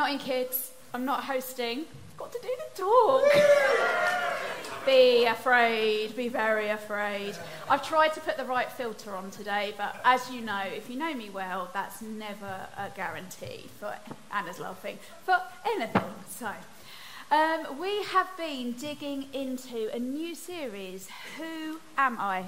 not in kids, I'm not hosting. I've got to do the talk. be afraid, be very afraid. I've tried to put the right filter on today, but as you know, if you know me well, that's never a guarantee for Anna's laughing for anything. So, um, we have been digging into a new series, Who Am I?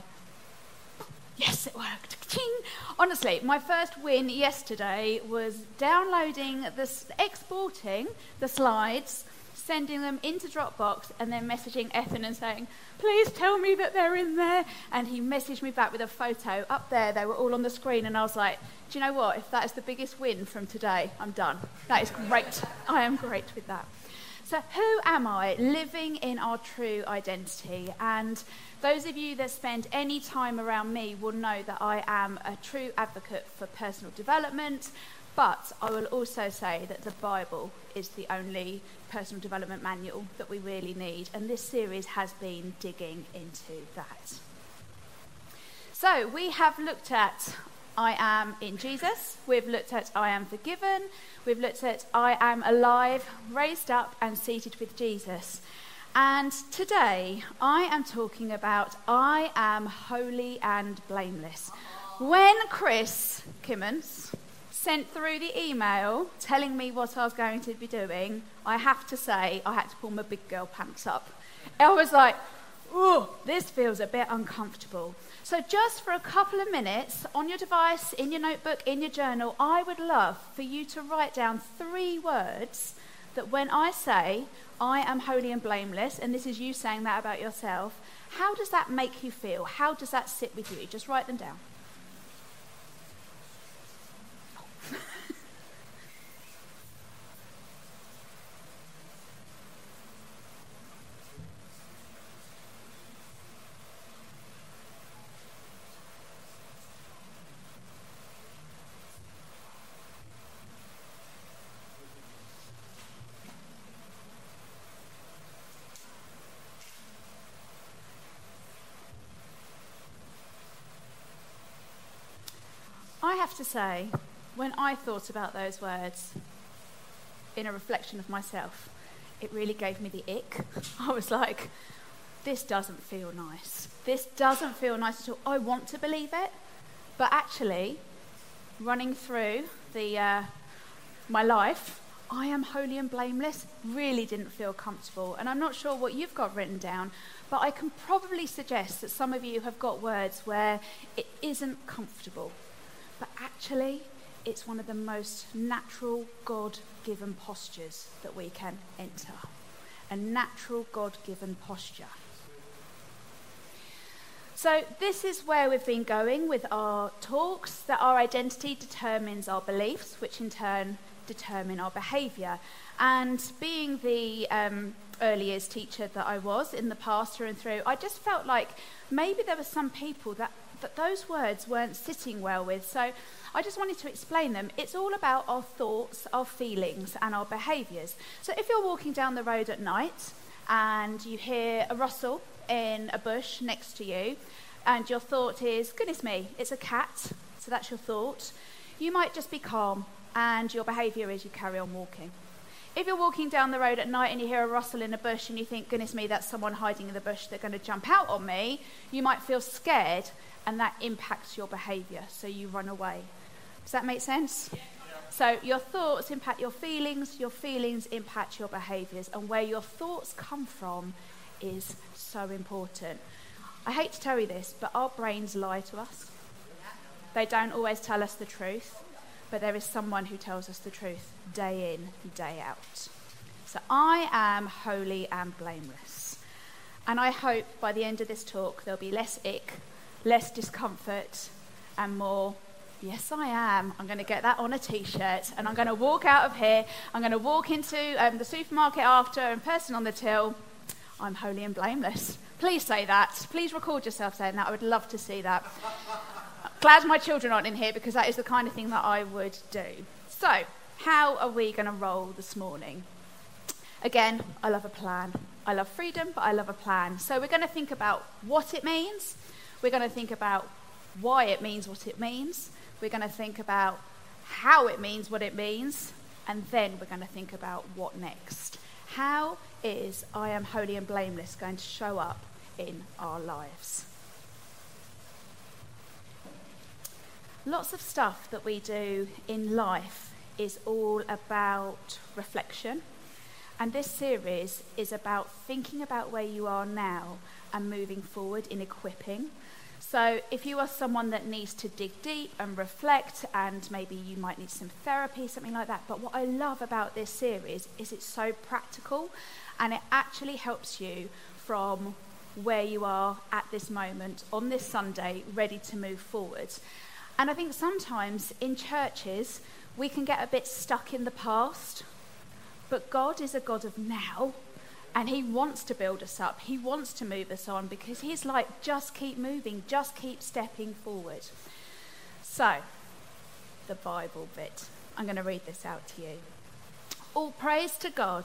Yes, it worked. Ching. Honestly, my first win yesterday was downloading this, exporting the slides, sending them into Dropbox, and then messaging Ethan and saying, "Please tell me that they're in there." And he messaged me back with a photo up there. They were all on the screen, and I was like, "Do you know what? If that is the biggest win from today, I'm done. That is great. I am great with that." So, who am I living in our true identity? And those of you that spend any time around me will know that I am a true advocate for personal development, but I will also say that the Bible is the only personal development manual that we really need, and this series has been digging into that. So, we have looked at I am in Jesus, we've looked at I am forgiven, we've looked at I am alive, raised up, and seated with Jesus. And today I am talking about I am holy and blameless. When Chris Kimmons sent through the email telling me what I was going to be doing, I have to say I had to pull my big girl pants up. I was like, oh, this feels a bit uncomfortable. So, just for a couple of minutes on your device, in your notebook, in your journal, I would love for you to write down three words that when I say, I am holy and blameless, and this is you saying that about yourself, how does that make you feel? How does that sit with you? Just write them down. I have to say, when I thought about those words in a reflection of myself, it really gave me the ick. I was like, this doesn't feel nice. This doesn't feel nice at all. I want to believe it, but actually, running through the, uh, my life, I am holy and blameless really didn't feel comfortable. And I'm not sure what you've got written down, but I can probably suggest that some of you have got words where it isn't comfortable. But actually, it's one of the most natural God given postures that we can enter. A natural God given posture. So, this is where we've been going with our talks that our identity determines our beliefs, which in turn determine our behaviour. And being the um, early years teacher that I was in the past through and through, I just felt like maybe there were some people that that those words weren't sitting well with. So I just wanted to explain them. It's all about our thoughts, our feelings, and our behaviours. So if you're walking down the road at night and you hear a rustle in a bush next to you, and your thought is, goodness me, it's a cat, so that's your thought, you might just be calm, and your behaviour is you carry on walking. If you're walking down the road at night and you hear a rustle in a bush and you think, goodness me, that's someone hiding in the bush, they're going to jump out on me, you might feel scared and that impacts your behavior, so you run away. Does that make sense? Yeah. So your thoughts impact your feelings, your feelings impact your behaviors, and where your thoughts come from is so important. I hate to tell you this, but our brains lie to us. They don't always tell us the truth, but there is someone who tells us the truth day in, day out. So I am holy and blameless. And I hope by the end of this talk there'll be less ick less discomfort, and more, yes, I am. I'm going to get that on a t shirt and I'm going to walk out of here. I'm going to walk into um, the supermarket after and person on the till. I'm holy and blameless. Please say that. Please record yourself saying that. I would love to see that. Glad my children aren't in here because that is the kind of thing that I would do. So, how are we going to roll this morning? Again, I love a plan. I love freedom, but I love a plan. So, we're going to think about what it means we're going to think about why it means what it means. We're going to think about how it means what it means, and then we're going to think about what next. How is I am holy and blameless going to show up in our lives? Lots of stuff that we do in life is all about reflection. And this series is about thinking about where you are now and moving forward in equipping. So, if you are someone that needs to dig deep and reflect, and maybe you might need some therapy, something like that. But what I love about this series is it's so practical and it actually helps you from where you are at this moment on this Sunday, ready to move forward. And I think sometimes in churches, we can get a bit stuck in the past, but God is a God of now, and He wants to build us up. He wants to move us on because He's like, just keep moving, just keep stepping forward. So, the Bible bit. I'm going to read this out to you. All praise to God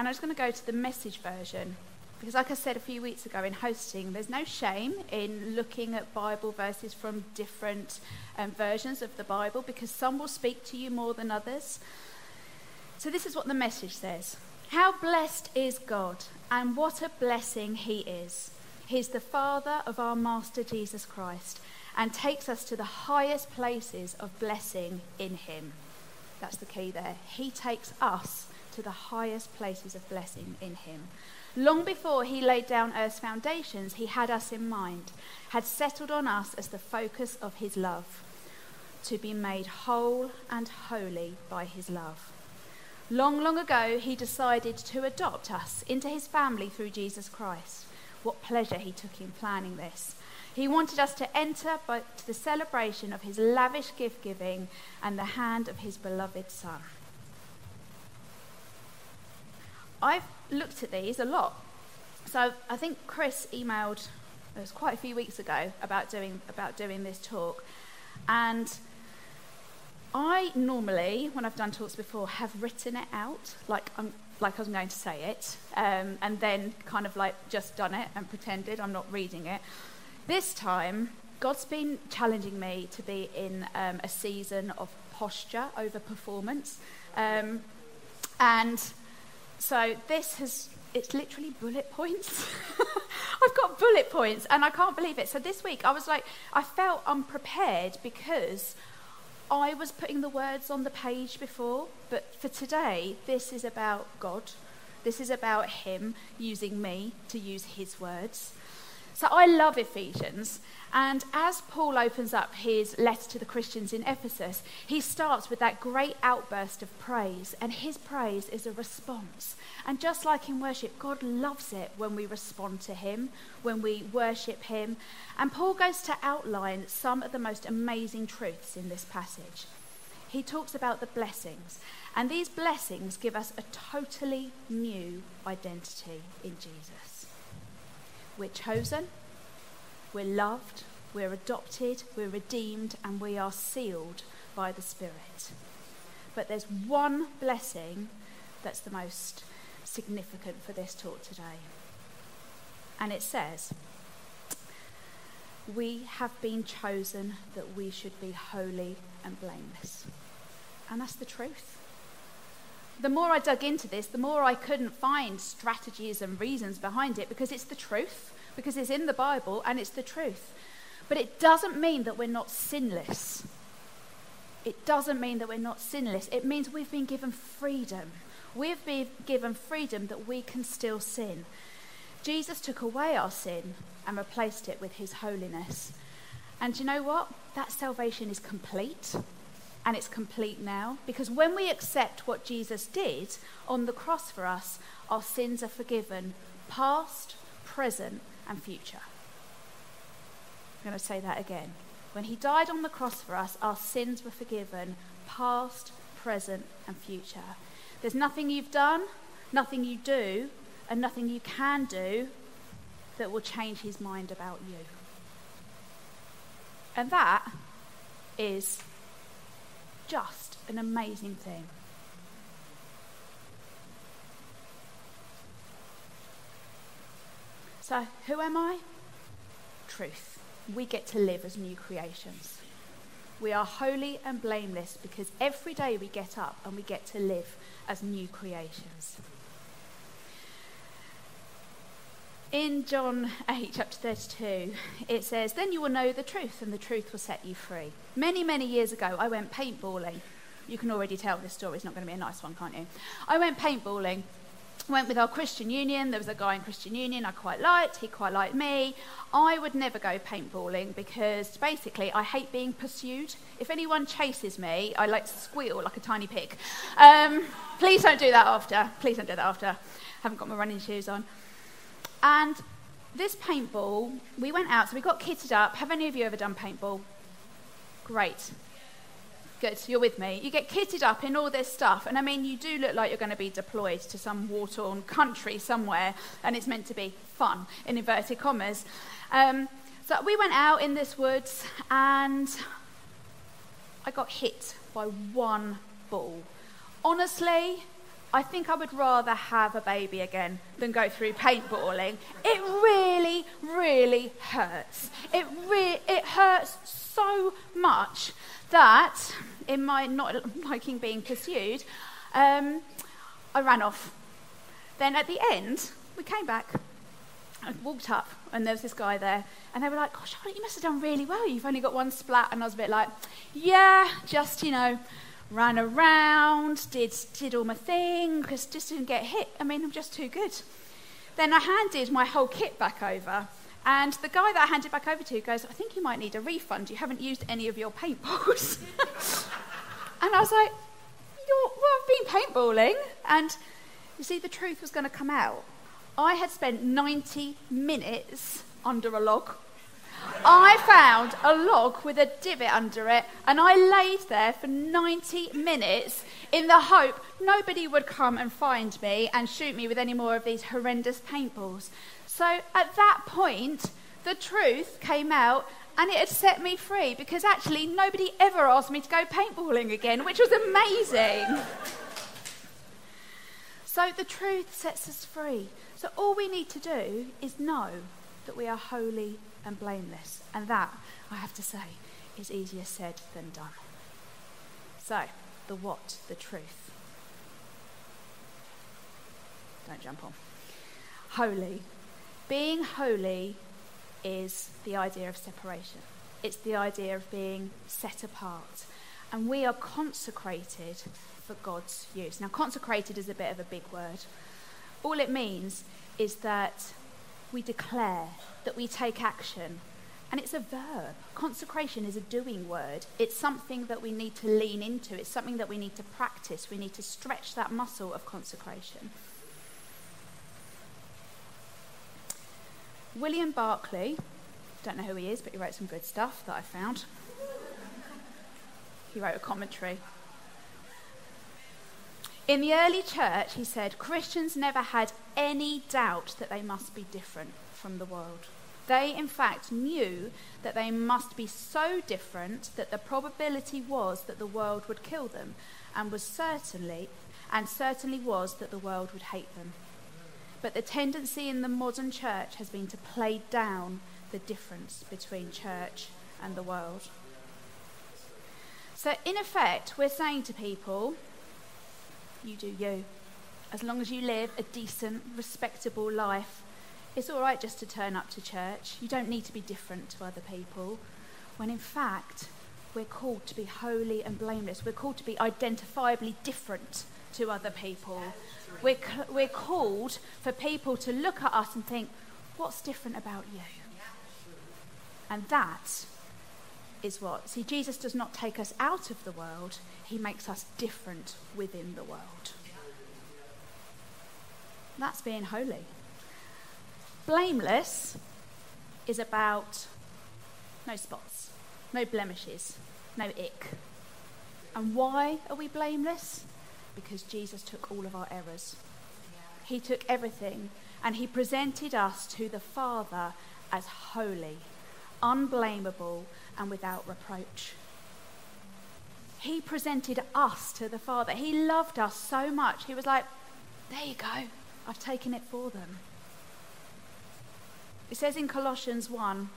And I'm just going to go to the message version. Because, like I said a few weeks ago in hosting, there's no shame in looking at Bible verses from different um, versions of the Bible because some will speak to you more than others. So, this is what the message says How blessed is God, and what a blessing He is. He's the Father of our Master Jesus Christ and takes us to the highest places of blessing in Him. That's the key there. He takes us to the highest places of blessing in Him. Long before He laid down earth's foundations, He had us in mind, had settled on us as the focus of His love, to be made whole and holy by His love. Long, long ago, He decided to adopt us into His family through Jesus Christ. What pleasure He took in planning this. He wanted us to enter by, to the celebration of his lavish gift giving and the hand of his beloved Son. I've looked at these a lot. So I think Chris emailed, it was quite a few weeks ago, about doing, about doing this talk. And I normally, when I've done talks before, have written it out, like I'm, like I was going to say it, um, and then kind of like just done it and pretended I'm not reading it. This time, God's been challenging me to be in um, a season of posture over performance. Um, and so this has, it's literally bullet points. I've got bullet points and I can't believe it. So this week I was like, I felt unprepared because I was putting the words on the page before, but for today, this is about God. This is about Him using me to use His words. So I love Ephesians. And as Paul opens up his letter to the Christians in Ephesus, he starts with that great outburst of praise. And his praise is a response. And just like in worship, God loves it when we respond to him, when we worship him. And Paul goes to outline some of the most amazing truths in this passage. He talks about the blessings. And these blessings give us a totally new identity in Jesus. We're chosen, we're loved, we're adopted, we're redeemed, and we are sealed by the Spirit. But there's one blessing that's the most significant for this talk today. And it says, We have been chosen that we should be holy and blameless. And that's the truth the more I dug into this, the more I couldn't find strategies and reasons behind it because it's the truth, because it's in the Bible and it's the truth. But it doesn't mean that we're not sinless. It doesn't mean that we're not sinless. It means we've been given freedom. We've been given freedom that we can still sin. Jesus took away our sin and replaced it with his holiness. And you know what? That salvation is complete. And it's complete now. Because when we accept what Jesus did on the cross for us, our sins are forgiven, past, present, and future. I'm going to say that again. When he died on the cross for us, our sins were forgiven, past, present, and future. There's nothing you've done, nothing you do, and nothing you can do that will change his mind about you. And that is just an amazing thing. So, who am I? Truth. We get to live as new creations. We are holy and blameless because every day we get up and we get to live as new creations. In John 8, chapter 32, it says, Then you will know the truth, and the truth will set you free. Many, many years ago, I went paintballing. You can already tell this story is not going to be a nice one, can't you? I went paintballing. Went with our Christian Union. There was a guy in Christian Union I quite liked. He quite liked me. I would never go paintballing because basically I hate being pursued. If anyone chases me, I like to squeal like a tiny pig. Um, please don't do that after. Please don't do that after. I haven't got my running shoes on. And this paintball, we went out, so we got kitted up. Have any of you ever done paintball? Great. Good, you're with me. You get kitted up in all this stuff, and I mean, you do look like you're going to be deployed to some war torn country somewhere, and it's meant to be fun, in inverted commas. Um, so we went out in this woods, and I got hit by one ball. Honestly, I think I would rather have a baby again than go through paintballing. It really, really hurts. It, re- it hurts so much that, in my not liking being pursued, um, I ran off. Then at the end, we came back. I walked up, and there was this guy there, and they were like, "Gosh, Charlotte, you must have done really well. You've only got one splat." And I was a bit like, "Yeah, just you know." Ran around, did, did all my thing, because just didn't get hit. I mean, I'm just too good. Then I handed my whole kit back over, and the guy that I handed back over to goes, I think you might need a refund. You haven't used any of your paintballs. and I was like, You're, well, I've been paintballing. And you see, the truth was going to come out. I had spent 90 minutes under a log I found a log with a divot under it, and I laid there for 90 minutes in the hope nobody would come and find me and shoot me with any more of these horrendous paintballs. So at that point, the truth came out and it had set me free because actually nobody ever asked me to go paintballing again, which was amazing. so the truth sets us free. So all we need to do is know that we are holy and blameless. And that, I have to say, is easier said than done. So, the what, the truth. Don't jump on. Holy. Being holy is the idea of separation, it's the idea of being set apart. And we are consecrated for God's use. Now, consecrated is a bit of a big word. All it means is that we declare, that we take action. And it's a verb. Consecration is a doing word. It's something that we need to lean into. It's something that we need to practice. We need to stretch that muscle of consecration. William Barclay, don't know who he is, but he wrote some good stuff that I found. He wrote a commentary. In the early church, he said, Christians never had any doubt that they must be different from the world. They, in fact, knew that they must be so different that the probability was that the world would kill them, and was certainly, and certainly was that the world would hate them. But the tendency in the modern church has been to play down the difference between church and the world. So, in effect, we're saying to people, you do you. As long as you live a decent, respectable life, it's all right just to turn up to church. You don't need to be different to other people. When in fact, we're called to be holy and blameless. We're called to be identifiably different to other people. We're, we're called for people to look at us and think, what's different about you? And that is what. See, Jesus does not take us out of the world, he makes us different within the world. That's being holy. Blameless is about no spots, no blemishes, no ick. And why are we blameless? Because Jesus took all of our errors. He took everything and he presented us to the Father as holy, unblameable, and without reproach. He presented us to the Father. He loved us so much. He was like, There you go, I've taken it for them. It says in Colossians 1,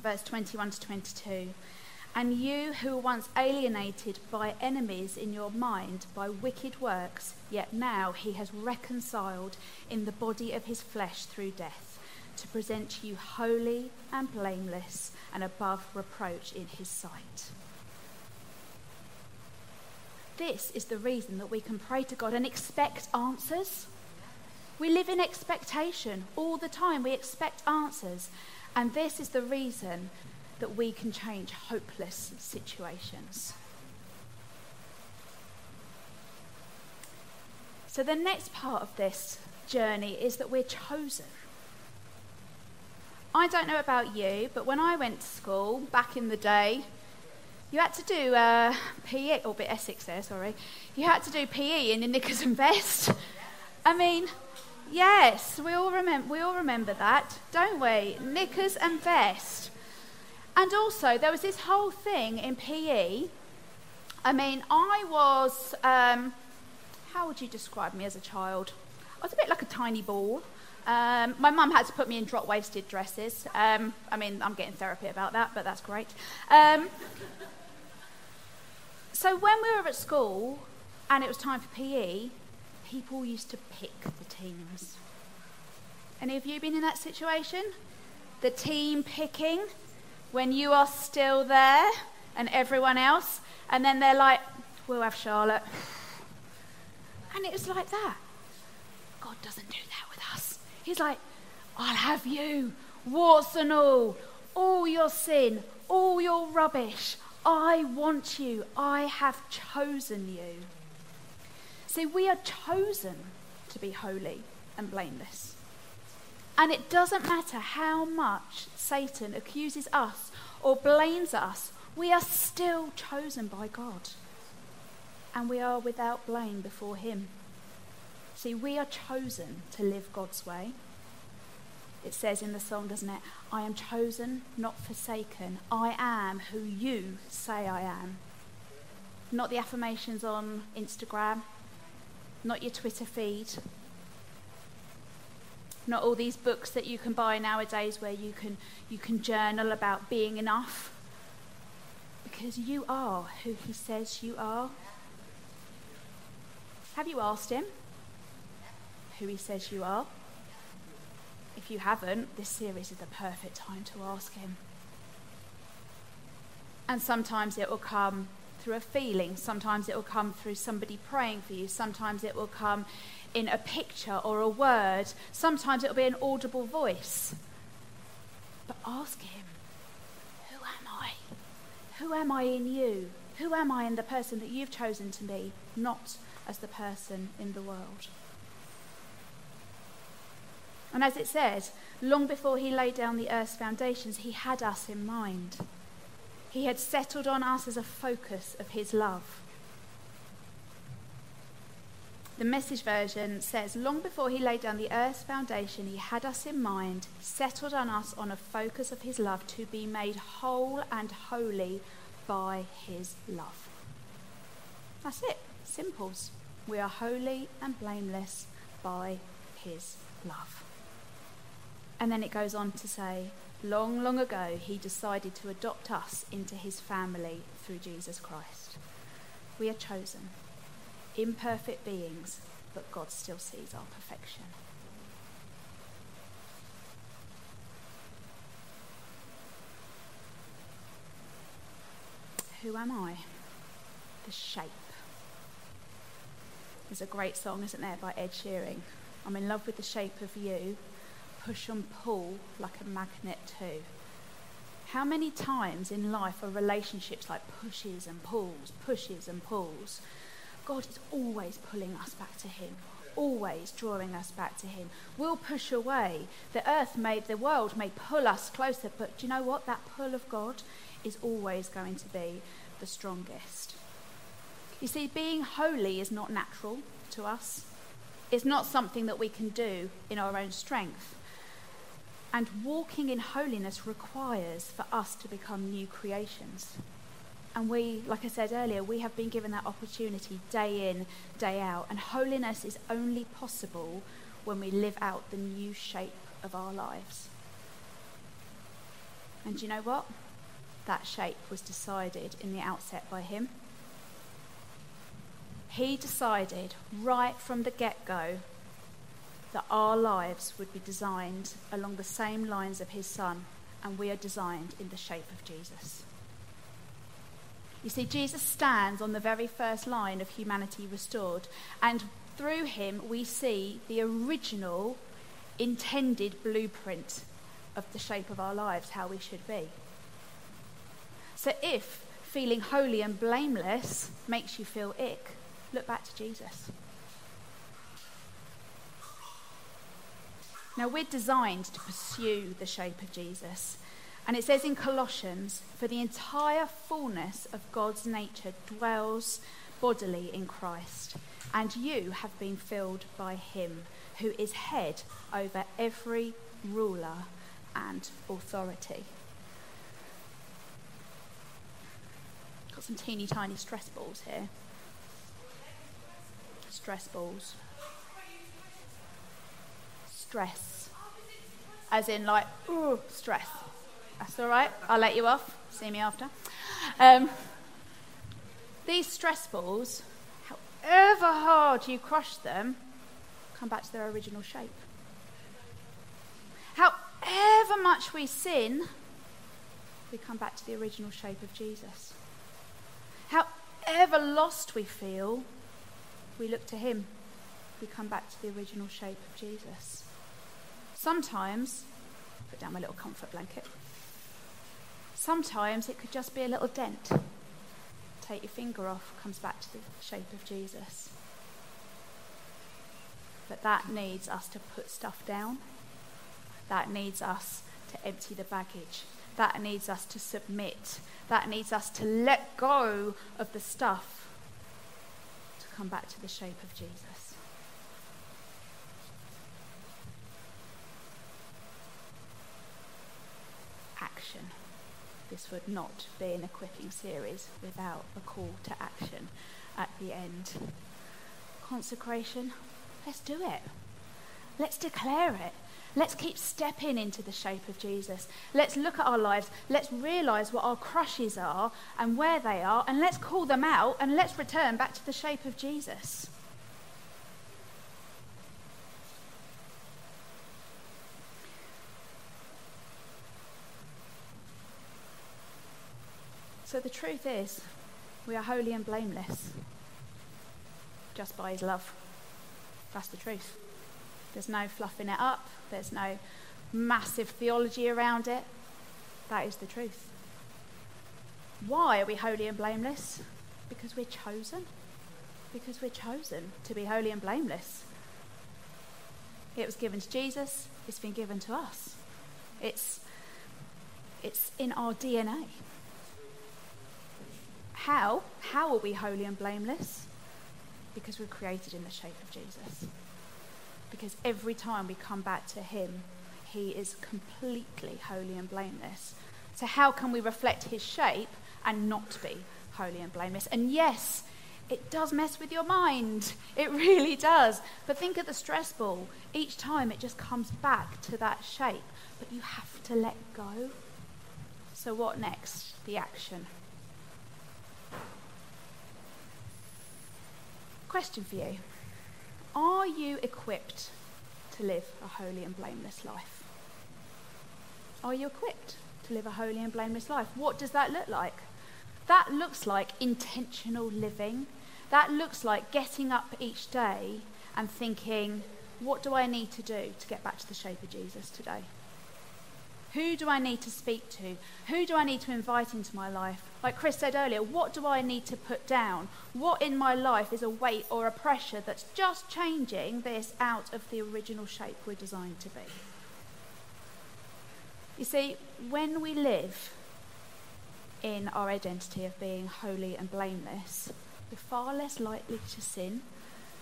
verse 21 to 22 And you who were once alienated by enemies in your mind by wicked works, yet now he has reconciled in the body of his flesh through death, to present you holy and blameless and above reproach in his sight. This is the reason that we can pray to God and expect answers. We live in expectation all the time. We expect answers. And this is the reason that we can change hopeless situations. So, the next part of this journey is that we're chosen. I don't know about you, but when I went to school back in the day, you had to do uh, PE, or bit Essex there, sorry. You had to do PE in your knickers and vest. I mean, Yes, we all remember we all remember that, don't we? Knickers and vest. And also there was this whole thing in PE. I mean, I was um, how would you describe me as a child? I was a bit like a tiny ball. Um, my mum had to put me in drop waisted dresses. Um, I mean, I'm getting therapy about that, but that's great. Um, so when we were at school and it was time for PE, people used to pick the teams. Any of you been in that situation? The team picking when you are still there and everyone else, and then they're like, we'll have Charlotte. And it was like that. God doesn't do that. He's like, I'll have you, warts and all, all your sin, all your rubbish. I want you. I have chosen you. See, we are chosen to be holy and blameless. And it doesn't matter how much Satan accuses us or blames us, we are still chosen by God. And we are without blame before Him. See, we are chosen to live God's way. It says in the song, doesn't it? I am chosen, not forsaken. I am who you say I am. Not the affirmations on Instagram, not your Twitter feed, not all these books that you can buy nowadays where you can, you can journal about being enough. Because you are who He says you are. Have you asked Him who He says you are? If you haven't, this series is the perfect time to ask Him. And sometimes it will come through a feeling. Sometimes it will come through somebody praying for you. Sometimes it will come in a picture or a word. Sometimes it will be an audible voice. But ask Him, Who am I? Who am I in you? Who am I in the person that you've chosen to be, not as the person in the world? And as it says, long before he laid down the earth's foundations, he had us in mind. He had settled on us as a focus of his love. The message version says, Long before he laid down the earth's foundation, he had us in mind, settled on us on a focus of his love to be made whole and holy by his love. That's it. Simples. We are holy and blameless by his love. And then it goes on to say, long, long ago, he decided to adopt us into his family through Jesus Christ. We are chosen, imperfect beings, but God still sees our perfection. Who am I? The shape. There's a great song, isn't there, by Ed Sheeran. I'm in love with the shape of you. Push and pull like a magnet too. How many times in life are relationships like pushes and pulls, pushes and pulls? God is always pulling us back to Him, always drawing us back to Him. We'll push away. The earth may, the world may pull us closer, but do you know what? That pull of God is always going to be the strongest. You see, being holy is not natural to us, it's not something that we can do in our own strength. And walking in holiness requires for us to become new creations. And we, like I said earlier, we have been given that opportunity day in, day out. And holiness is only possible when we live out the new shape of our lives. And you know what? That shape was decided in the outset by Him. He decided right from the get go that our lives would be designed along the same lines of his son, and we are designed in the shape of Jesus. You see, Jesus stands on the very first line of humanity restored, and through him we see the original intended blueprint of the shape of our lives, how we should be. So if feeling holy and blameless makes you feel ick, look back to Jesus. Now, we're designed to pursue the shape of Jesus. And it says in Colossians, for the entire fullness of God's nature dwells bodily in Christ, and you have been filled by him, who is head over every ruler and authority. Got some teeny tiny stress balls here. Stress balls stress. As in, like, ooh, stress. That's all right. I'll let you off. See me after. Um, these stress balls, however hard you crush them, come back to their original shape. However much we sin, we come back to the original shape of Jesus. However lost we feel, we look to Him. We come back to the original shape of Jesus. Sometimes, put down my little comfort blanket. Sometimes it could just be a little dent. Take your finger off, comes back to the shape of Jesus. But that needs us to put stuff down. That needs us to empty the baggage. That needs us to submit. That needs us to let go of the stuff to come back to the shape of Jesus. Action. This would not be an equipping series without a call to action at the end. Consecration, let's do it. Let's declare it. Let's keep stepping into the shape of Jesus. Let's look at our lives. Let's realize what our crushes are and where they are, and let's call them out and let's return back to the shape of Jesus. So the truth is, we are holy and blameless just by his love. That's the truth. There's no fluffing it up, there's no massive theology around it. That is the truth. Why are we holy and blameless? Because we're chosen. Because we're chosen to be holy and blameless. It was given to Jesus, it's been given to us. It's, it's in our DNA. How? How are we holy and blameless? Because we're created in the shape of Jesus. Because every time we come back to Him, He is completely holy and blameless. So, how can we reflect His shape and not be holy and blameless? And yes, it does mess with your mind. It really does. But think of the stress ball. Each time it just comes back to that shape. But you have to let go. So, what next? The action. Question for you Are you equipped to live a holy and blameless life? Are you equipped to live a holy and blameless life? What does that look like? That looks like intentional living. That looks like getting up each day and thinking, what do I need to do to get back to the shape of Jesus today? Who do I need to speak to? Who do I need to invite into my life? Like Chris said earlier, what do I need to put down? What in my life is a weight or a pressure that's just changing this out of the original shape we're designed to be? You see, when we live in our identity of being holy and blameless, we're far less likely to sin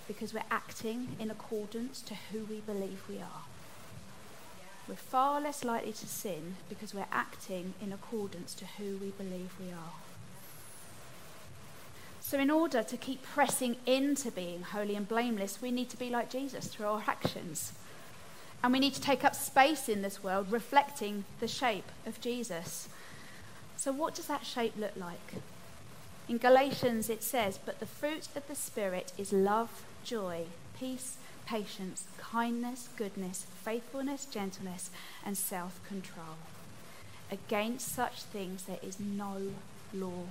because we're acting in accordance to who we believe we are. We're far less likely to sin because we're acting in accordance to who we believe we are. So, in order to keep pressing into being holy and blameless, we need to be like Jesus through our actions. And we need to take up space in this world reflecting the shape of Jesus. So, what does that shape look like? In Galatians, it says, But the fruit of the Spirit is love, joy, peace, patience, kindness, goodness, faithfulness, gentleness, and self control. Against such things there is no law.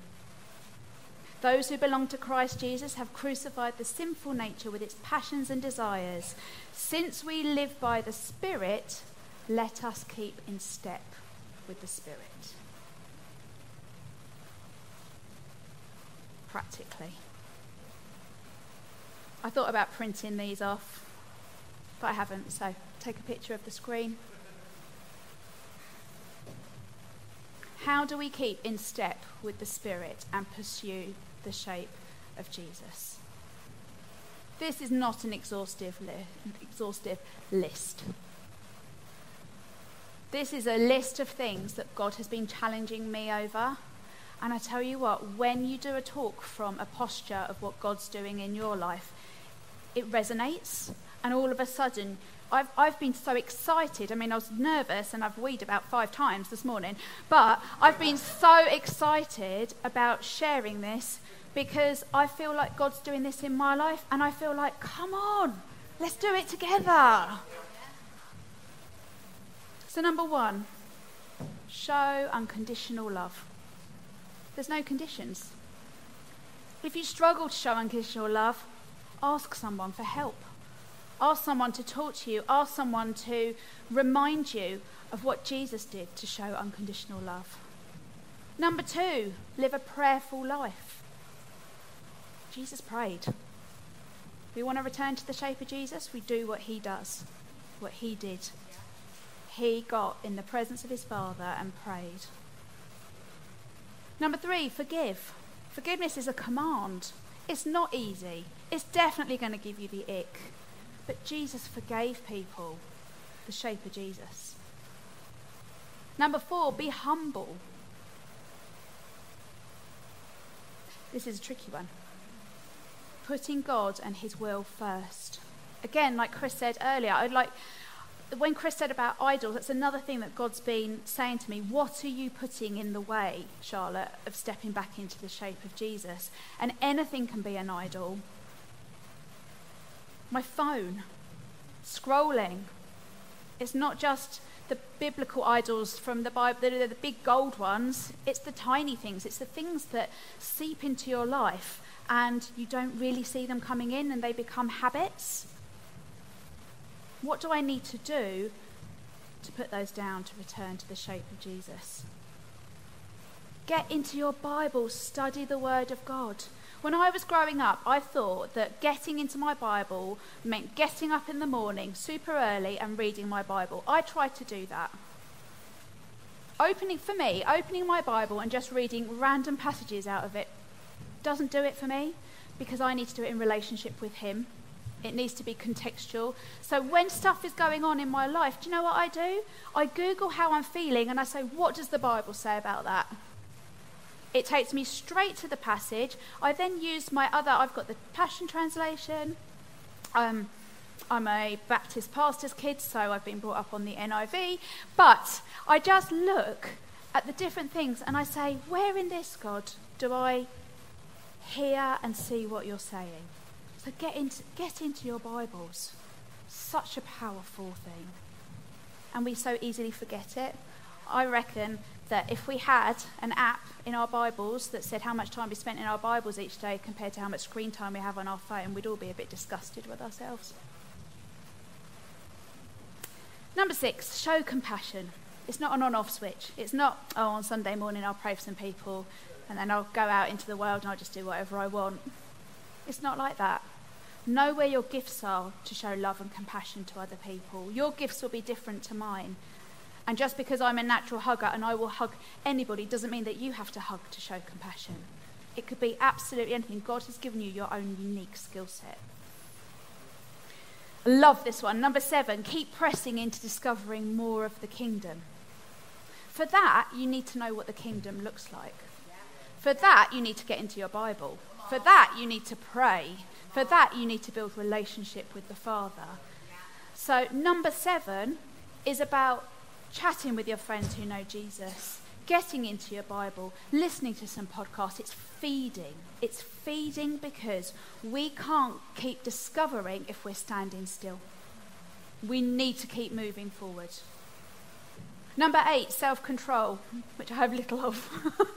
Those who belong to Christ Jesus have crucified the sinful nature with its passions and desires. Since we live by the Spirit, let us keep in step with the Spirit. Practically. I thought about printing these off, but I haven't, so take a picture of the screen. How do we keep in step with the Spirit and pursue the shape of Jesus. This is not an exhaustive, li- exhaustive list. This is a list of things that God has been challenging me over. And I tell you what, when you do a talk from a posture of what God's doing in your life, it resonates. And all of a sudden, I've, I've been so excited. I mean, I was nervous and I've weed about five times this morning, but I've been so excited about sharing this because I feel like God's doing this in my life and I feel like, come on, let's do it together. So, number one, show unconditional love. There's no conditions. If you struggle to show unconditional love, ask someone for help. Ask someone to talk to you. Ask someone to remind you of what Jesus did to show unconditional love. Number two, live a prayerful life. Jesus prayed. We want to return to the shape of Jesus, we do what he does, what he did. He got in the presence of his Father and prayed. Number three, forgive. Forgiveness is a command. It's not easy. It's definitely going to give you the ick. But Jesus forgave people the shape of Jesus. Number four, be humble. This is a tricky one. Putting God and His will first. Again, like Chris said earlier, I'd like when Chris said about idols, that's another thing that God's been saying to me. What are you putting in the way, Charlotte, of stepping back into the shape of Jesus? And anything can be an idol my phone, scrolling. It's not just the biblical idols from the Bible, the, the big gold ones. It's the tiny things. It's the things that seep into your life and you don't really see them coming in and they become habits. What do I need to do to put those down to return to the shape of Jesus? Get into your Bible, study the Word of God. When I was growing up, I thought that getting into my Bible meant getting up in the morning super early and reading my Bible. I tried to do that. Opening, for me, opening my Bible and just reading random passages out of it doesn't do it for me because I need to do it in relationship with Him. It needs to be contextual. So when stuff is going on in my life, do you know what I do? I Google how I'm feeling and I say, what does the Bible say about that? It takes me straight to the passage. I then use my other, I've got the Passion Translation. Um, I'm a Baptist pastor's kid, so I've been brought up on the NIV. But I just look at the different things and I say, where in this, God, do I hear and see what you're saying? So get into, get into your Bibles. Such a powerful thing. And we so easily forget it. I reckon that if we had an app in our Bibles that said how much time we spent in our Bibles each day compared to how much screen time we have on our phone, we'd all be a bit disgusted with ourselves. Number six, show compassion. It's not an on off switch. It's not, oh, on Sunday morning I'll pray for some people and then I'll go out into the world and I'll just do whatever I want. It's not like that. Know where your gifts are to show love and compassion to other people. Your gifts will be different to mine. And just because I'm a natural hugger and I will hug anybody doesn't mean that you have to hug to show compassion. It could be absolutely anything. God has given you your own unique skill set. Love this one. Number seven, keep pressing into discovering more of the kingdom. For that, you need to know what the kingdom looks like. For that, you need to get into your Bible. For that, you need to pray. For that, you need to build relationship with the Father. So, number seven is about chatting with your friends who know Jesus, getting into your Bible, listening to some podcasts. It's feeding. It's feeding because we can't keep discovering if we're standing still. We need to keep moving forward. Number eight, self control, which I have little of.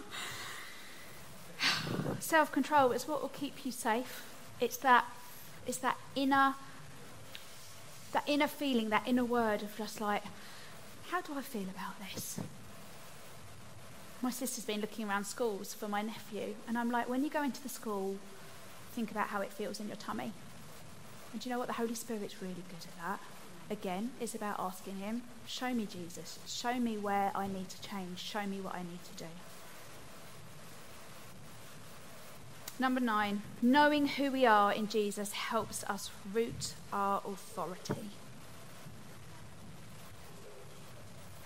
self control is what will keep you safe. It's that, it's that inner, that inner feeling, that inner word of just like, how do I feel about this? My sister's been looking around schools for my nephew, and I'm like, when you go into the school, think about how it feels in your tummy. And do you know what? The Holy Spirit's really good at that. Again, it's about asking Him, show me Jesus, show me where I need to change, show me what I need to do. Number nine, knowing who we are in Jesus helps us root our authority.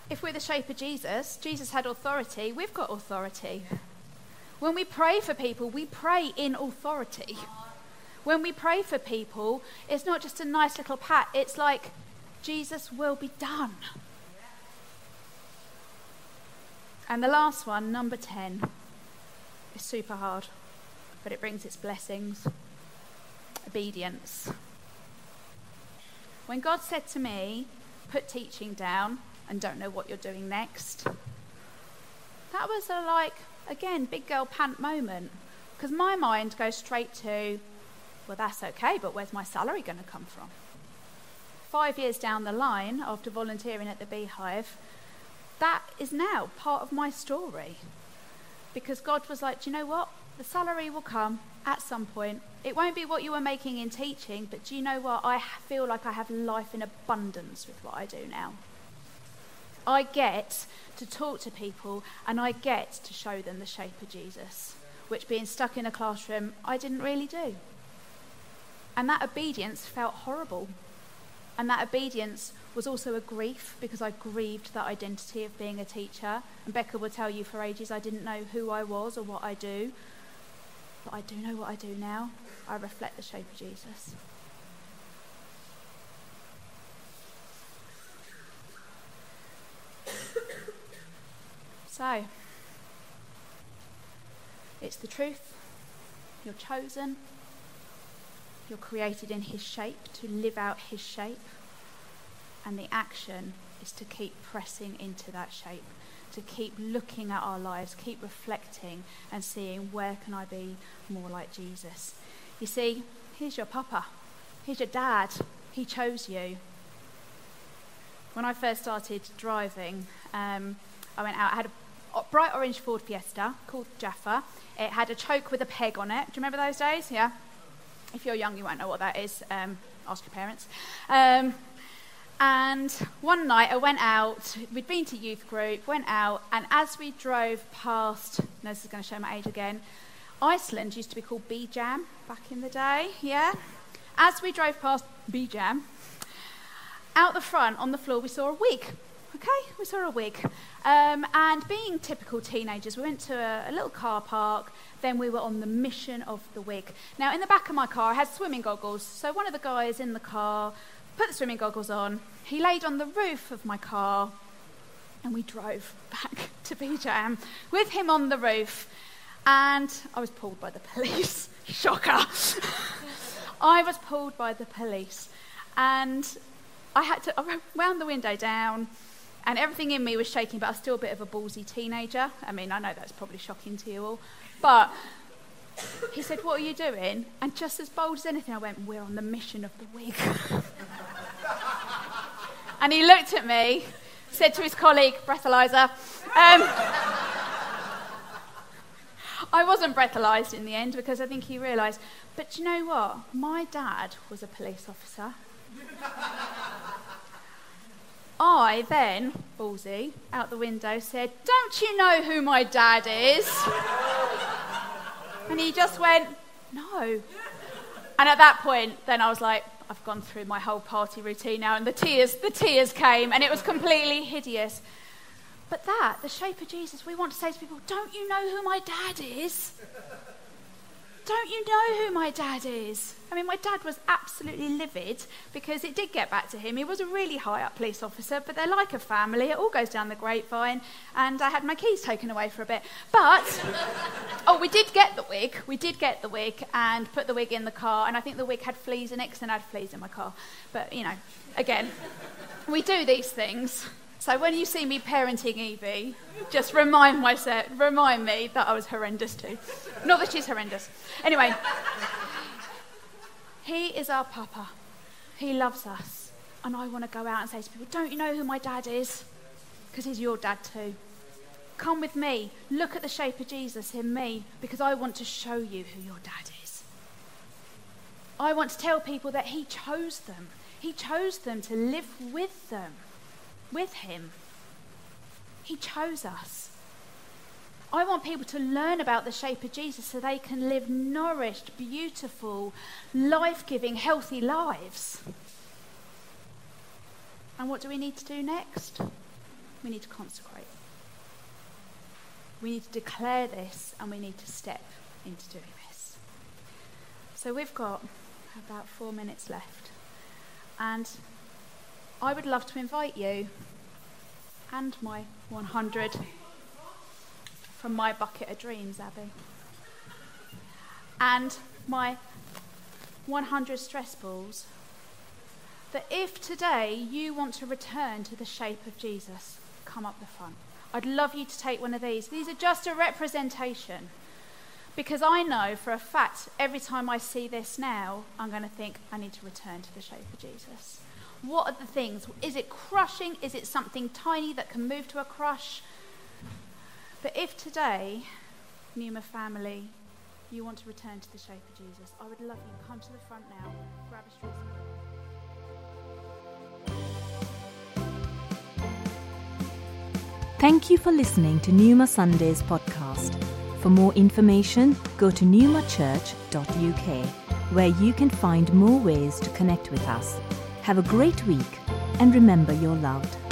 If we're the shape of Jesus, Jesus had authority, we've got authority. When we pray for people, we pray in authority. When we pray for people, it's not just a nice little pat, it's like, Jesus will be done. And the last one, number 10, is super hard but it brings its blessings. Obedience. When God said to me, put teaching down and don't know what you're doing next, that was a like, again, big girl pant moment. Because my mind goes straight to, well, that's okay, but where's my salary going to come from? Five years down the line, after volunteering at the Beehive, that is now part of my story. Because God was like, do you know what? the salary will come at some point. It won't be what you were making in teaching, but do you know what? I feel like I have life in abundance with what I do now. I get to talk to people and I get to show them the shape of Jesus, which being stuck in a classroom, I didn't really do. And that obedience felt horrible. And that obedience was also a grief because I grieved that identity of being a teacher. And Becca will tell you for ages I didn't know who I was or what I do but I do know what I do now. I reflect the shape of Jesus. So, it's the truth. You're chosen. You're created in His shape to live out His shape. And the action is to keep pressing into that shape to keep looking at our lives, keep reflecting and seeing where can I be more like Jesus. You see, here's your papa, here's your dad. He chose you. When I first started driving, um, I went out. I had a bright orange Ford Fiesta called Jaffa. It had a choke with a peg on it. Do you remember those days? Yeah. If you're young, you won't know what that is. Um, ask your parents. Um, and one night I went out, we'd been to youth group, went out, and as we drove past, no, this is going to show my age again, Iceland used to be called Bejam back in the day, yeah? As we drove past Bejam, out the front on the floor we saw a wig, okay? We saw a wig. Um, and being typical teenagers, we went to a, a little car park, then we were on the mission of the wig. Now, in the back of my car, I had swimming goggles, so one of the guys in the car put the swimming goggles on. He laid on the roof of my car, and we drove back to Bejam with him on the roof. And I was pulled by the police. Shocker. I was pulled by the police. And I had to, I wound the window down, And everything in me was shaking, but I was still a bit of a ballsy teenager. I mean, I know that's probably shocking to you all. But he said, What are you doing? And just as bold as anything, I went, We're on the mission of the wig. and he looked at me, said to his colleague, breathalyzer, um, I wasn't breathalyzed in the end because I think he realised, but you know what? My dad was a police officer. I then, ballsy, out the window, said, Don't you know who my dad is? and he just went, No. And at that point, then I was like, I've gone through my whole party routine now, and the tears, the tears came, and it was completely hideous. But that, the shape of Jesus, we want to say to people, Don't you know who my dad is? Don't you know who my dad is? I mean, my dad was absolutely livid because it did get back to him. He was a really high up police officer, but they're like a family. It all goes down the grapevine, and I had my keys taken away for a bit. But, oh, we did get the wig. We did get the wig and put the wig in the car, and I think the wig had fleas in it because I had fleas in my car. But, you know, again, we do these things. So when you see me parenting Evie, just remind myself, remind me that I was horrendous too. Not that she's horrendous. Anyway, he is our papa. He loves us. And I want to go out and say to people, don't you know who my dad is? Because he's your dad too. Come with me. Look at the shape of Jesus in me because I want to show you who your dad is. I want to tell people that he chose them. He chose them to live with them with Him. He chose us. I want people to learn about the shape of Jesus so they can live nourished, beautiful, life giving, healthy lives. And what do we need to do next? We need to consecrate. We need to declare this and we need to step into doing this. So we've got about four minutes left. And I would love to invite you and my 100 from my bucket of dreams, Abby, and my 100 stress balls. That if today you want to return to the shape of Jesus, come up the front. I'd love you to take one of these. These are just a representation. Because I know for a fact, every time I see this now, I'm going to think, I need to return to the shape of Jesus. What are the things? Is it crushing? Is it something tiny that can move to a crush? But if today, Numa family, you want to return to the shape of Jesus, I would love you. Come to the front now, grab a straw. Thank you for listening to Numa Sundays podcast. For more information, go to newmachurch.uk, where you can find more ways to connect with us have a great week and remember you're loved.